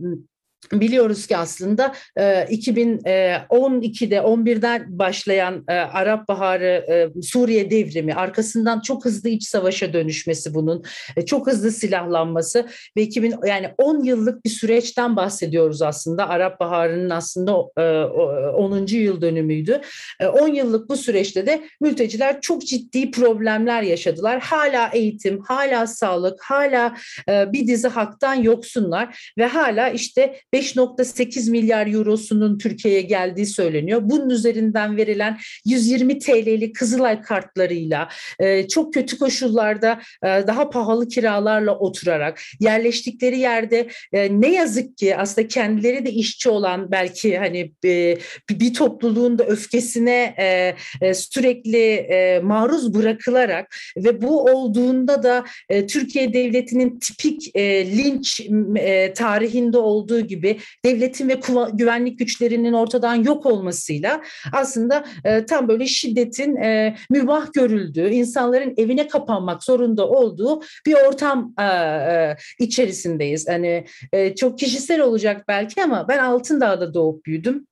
Biliyoruz ki aslında 2012'de 11'den başlayan Arap Baharı Suriye devrimi arkasından çok hızlı iç savaşa dönüşmesi bunun çok hızlı silahlanması ve 2000 yani 10 yıllık bir süreçten bahsediyoruz aslında Arap Baharı'nın aslında 10. yıl dönümüydü. 10 yıllık bu süreçte de mülteciler çok ciddi problemler yaşadılar. Hala eğitim, hala sağlık, hala bir dizi haktan yoksunlar ve hala işte 5.8 milyar eurosunun Türkiye'ye geldiği söyleniyor. Bunun üzerinden verilen 120 TL'lik Kızılay kartlarıyla e, çok kötü koşullarda e, daha pahalı kiralarla oturarak yerleştikleri yerde e, ne yazık ki aslında kendileri de işçi olan belki hani bir topluluğun da öfkesine sürekli maruz bırakılarak ve bu olduğunda da Türkiye Devleti'nin tipik linç tarihinde olduğu gibi gibi devletin ve güvenlik güçlerinin ortadan yok olmasıyla aslında e, tam böyle şiddetin e, mübah görüldüğü, insanların evine kapanmak zorunda olduğu bir ortam e, e, içerisindeyiz. Hani e, çok kişisel olacak belki ama ben Altındağ'da doğup büyüdüm.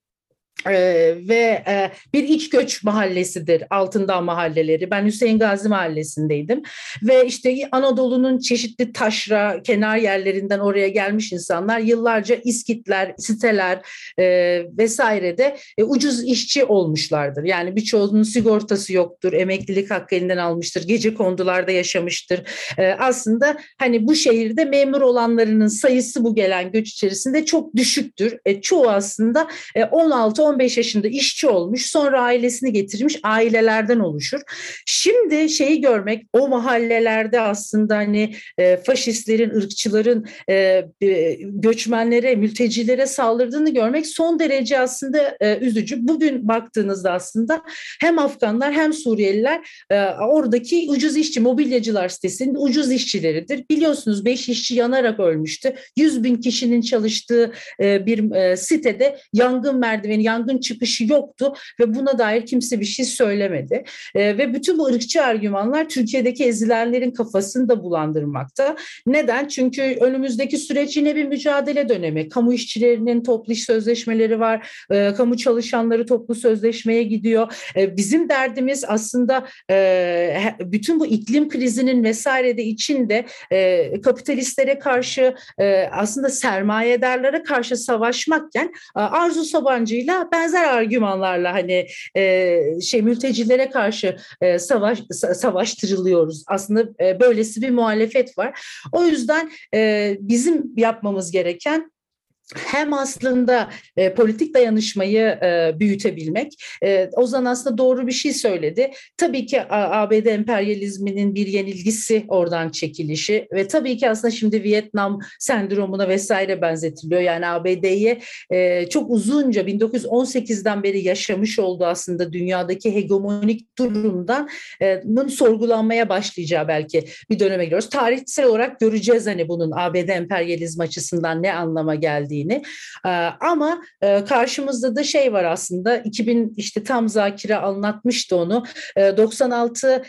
Ee, ve e, bir iç göç mahallesidir Altındağ mahalleleri. Ben Hüseyin Gazi mahallesindeydim ve işte Anadolu'nun çeşitli taşra kenar yerlerinden oraya gelmiş insanlar yıllarca iskitler, siteler e, vesairede e, ucuz işçi olmuşlardır. Yani birçoğunun sigortası yoktur, emeklilik hakkı elinden almıştır, gece kondularda yaşamıştır. E, aslında hani bu şehirde memur olanlarının sayısı bu gelen göç içerisinde çok düşüktür. E, çoğu aslında e, 16 15 yaşında işçi olmuş sonra ailesini getirmiş ailelerden oluşur. Şimdi şeyi görmek o mahallelerde aslında hani e, faşistlerin, ırkçıların e, göçmenlere, mültecilere saldırdığını görmek son derece aslında e, üzücü. Bugün baktığınızda aslında hem Afganlar hem Suriyeliler e, oradaki ucuz işçi mobilyacılar sitesinin ucuz işçileridir. Biliyorsunuz 5 işçi yanarak ölmüştü. 100 bin kişinin çalıştığı e, bir e, sitede yangın merdiveni, yangın çıkışı yoktu ve buna dair kimse bir şey söylemedi. E, ve bütün bu ırkçı argümanlar Türkiye'deki ezilenlerin kafasını da bulandırmakta. Neden? Çünkü önümüzdeki süreç yine bir mücadele dönemi. Kamu işçilerinin toplu iş sözleşmeleri var. E, kamu çalışanları toplu sözleşmeye gidiyor. E, bizim derdimiz aslında e, bütün bu iklim krizinin vesaire de içinde e, kapitalistlere karşı e, aslında sermayedarlara karşı savaşmakken Arzu Sabancı'yla benzer argümanlarla hani e, şey mültecilere karşı e, savaş savaştırılıyoruz. Aslında e, böylesi bir muhalefet var. O yüzden e, bizim yapmamız gereken hem aslında e, politik dayanışmayı e, büyütebilmek. E, Ozan aslında doğru bir şey söyledi. Tabii ki ABD emperyalizminin bir yenilgisi oradan çekilişi ve tabii ki aslında şimdi Vietnam sendromuna vesaire benzetiliyor. Yani ABD'ye e, çok uzunca 1918'den beri yaşamış olduğu aslında dünyadaki hegemonik durumdan e, bunun sorgulanmaya başlayacağı belki bir döneme giriyoruz. Tarihsel olarak göreceğiz hani bunun ABD emperyalizmi açısından ne anlama geldiği geldiğini ama karşımızda da şey var aslında 2000 işte tam Zakire anlatmıştı onu. 96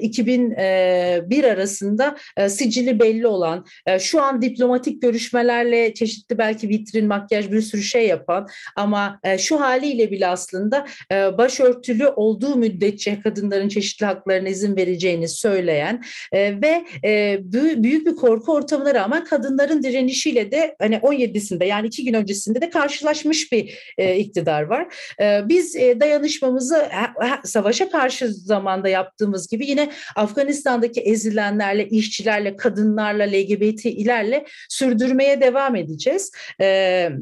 2001 arasında sicili belli olan şu an diplomatik görüşmelerle çeşitli belki vitrin makyaj bir sürü şey yapan ama şu haliyle bile aslında başörtülü olduğu müddetçe kadınların çeşitli haklarına izin vereceğini söyleyen ve büyük bir korku ortamına rağmen kadınların direnişiyle de hani 17'sinde yani iki gün öncesinde de karşılaşmış bir e, iktidar var. E, biz e, dayanışmamızı savaşa karşı zamanda yaptığımız gibi yine Afganistan'daki ezilenlerle, işçilerle, kadınlarla, LGBT'lerle sürdürmeye devam edeceğiz. Evet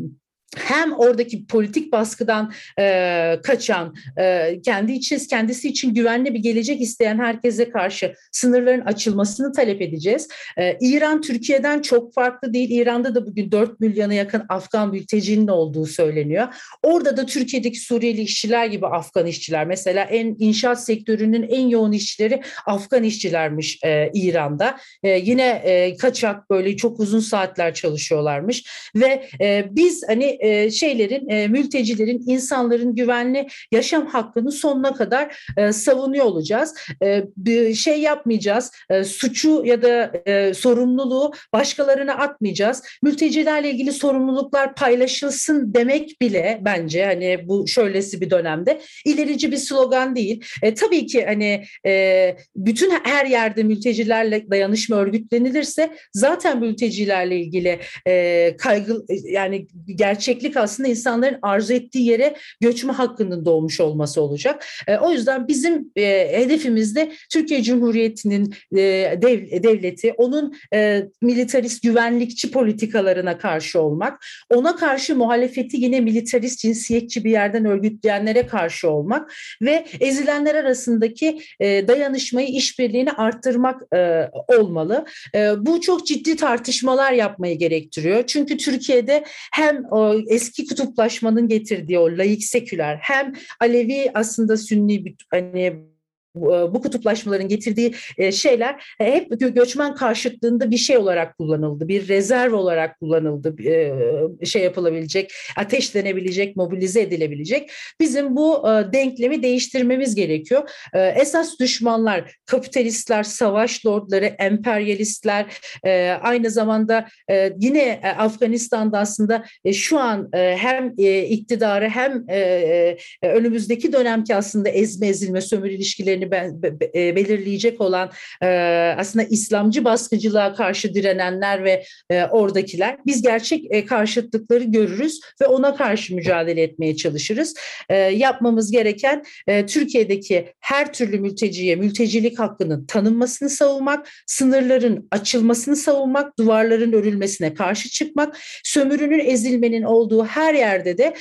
hem oradaki politik baskıdan e, kaçan, e, kendi için kendisi için güvenli bir gelecek isteyen herkese karşı sınırların açılmasını talep edeceğiz. E, İran Türkiye'den çok farklı değil. İran'da da bugün 4 milyona yakın Afgan mültecinin olduğu söyleniyor. Orada da Türkiye'deki Suriyeli işçiler gibi Afgan işçiler. Mesela en inşaat sektörünün en yoğun işçileri Afgan işçilermiş e, İran'da. E, yine e, kaçak böyle çok uzun saatler çalışıyorlarmış ve e, biz hani e, şeylerin, e, mültecilerin, insanların güvenli yaşam hakkını sonuna kadar e, savunuyor olacağız. Bir şey yapmayacağız, suçu ya da sorumluluğu başkalarına atmayacağız. Mültecilerle ilgili sorumluluklar paylaşılsın demek bile bence hani bu şöylesi bir dönemde ilerici bir slogan değil. E, tabii ki hani e, bütün her yerde mültecilerle dayanışma örgütlenilirse zaten mültecilerle ilgili e, kaygı yani gerçek gerçeklik aslında insanların arzu ettiği yere göçme hakkının doğmuş olması olacak. E, o yüzden bizim e, hedefimiz de Türkiye Cumhuriyeti'nin e, dev, devleti, onun militarist güvenlikçi politikalarına karşı olmak, ona karşı muhalefeti yine militarist cinsiyetçi bir yerden örgütleyenlere karşı olmak ve ezilenler arasındaki dayanışmayı, işbirliğini arttırmak olmalı. Bu çok ciddi tartışmalar yapmayı gerektiriyor. Çünkü Türkiye'de hem eski kutuplaşmanın getirdiği o laik seküler hem Alevi aslında Sünni hani bu kutuplaşmaların getirdiği e, şeyler e, hep göçmen karşıtlığında bir şey olarak kullanıldı. Bir rezerv olarak kullanıldı. Şey yapılabilecek, ateşlenebilecek, mobilize edilebilecek. Bizim bu denklemi değiştirmemiz gerekiyor. Esas düşmanlar kapitalistler, savaş lordları, emperyalistler aynı zamanda yine Afganistan'da aslında şu an hem iktidarı hem önümüzdeki dönemki aslında ezme ezilme sömürü ilişkilerini e, belirleyecek olan e, aslında İslamcı baskıcılığa karşı direnenler ve e, oradakiler biz gerçek karşıtlıkları görürüz ve ona karşı mücadele etmeye çalışırız. Yapmamız gereken Türkiye'deki her türlü mülteciye mültecilik hakkının tanınmasını savunmak, sınırların açılmasını savunmak, duvarların örülmesine karşı çıkmak, sömürünün ezilmenin olduğu her yerde de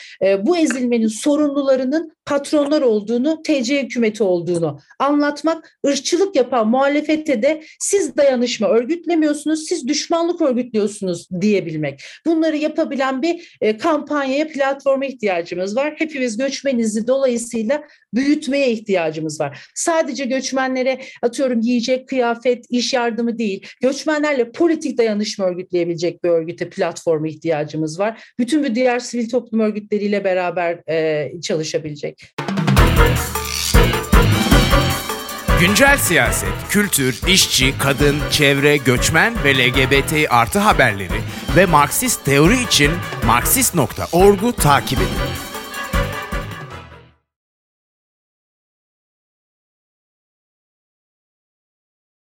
bu ezilmenin sorumlularının patronlar olduğunu, TC hükümeti olduğunu anlatmak, ırkçılık yapan muhalefete de siz dayanışma örgütlemiyorsunuz, siz düşmanlık örgütlüyorsunuz diyebilmek. Bunları yapabilen bir e, kampanyaya, platforma ihtiyacımız var. Hepimiz göçmenizi dolayısıyla büyütmeye ihtiyacımız var. Sadece göçmenlere atıyorum yiyecek, kıyafet, iş yardımı değil, göçmenlerle politik dayanışma örgütleyebilecek bir örgüte, platforma ihtiyacımız var. Bütün bu diğer sivil toplum örgütleriyle beraber e, çalışabilecek. Güncel siyaset, kültür, işçi, kadın, çevre, göçmen ve LGBT artı haberleri ve Marksist teori için Marksist.org'u takip edin.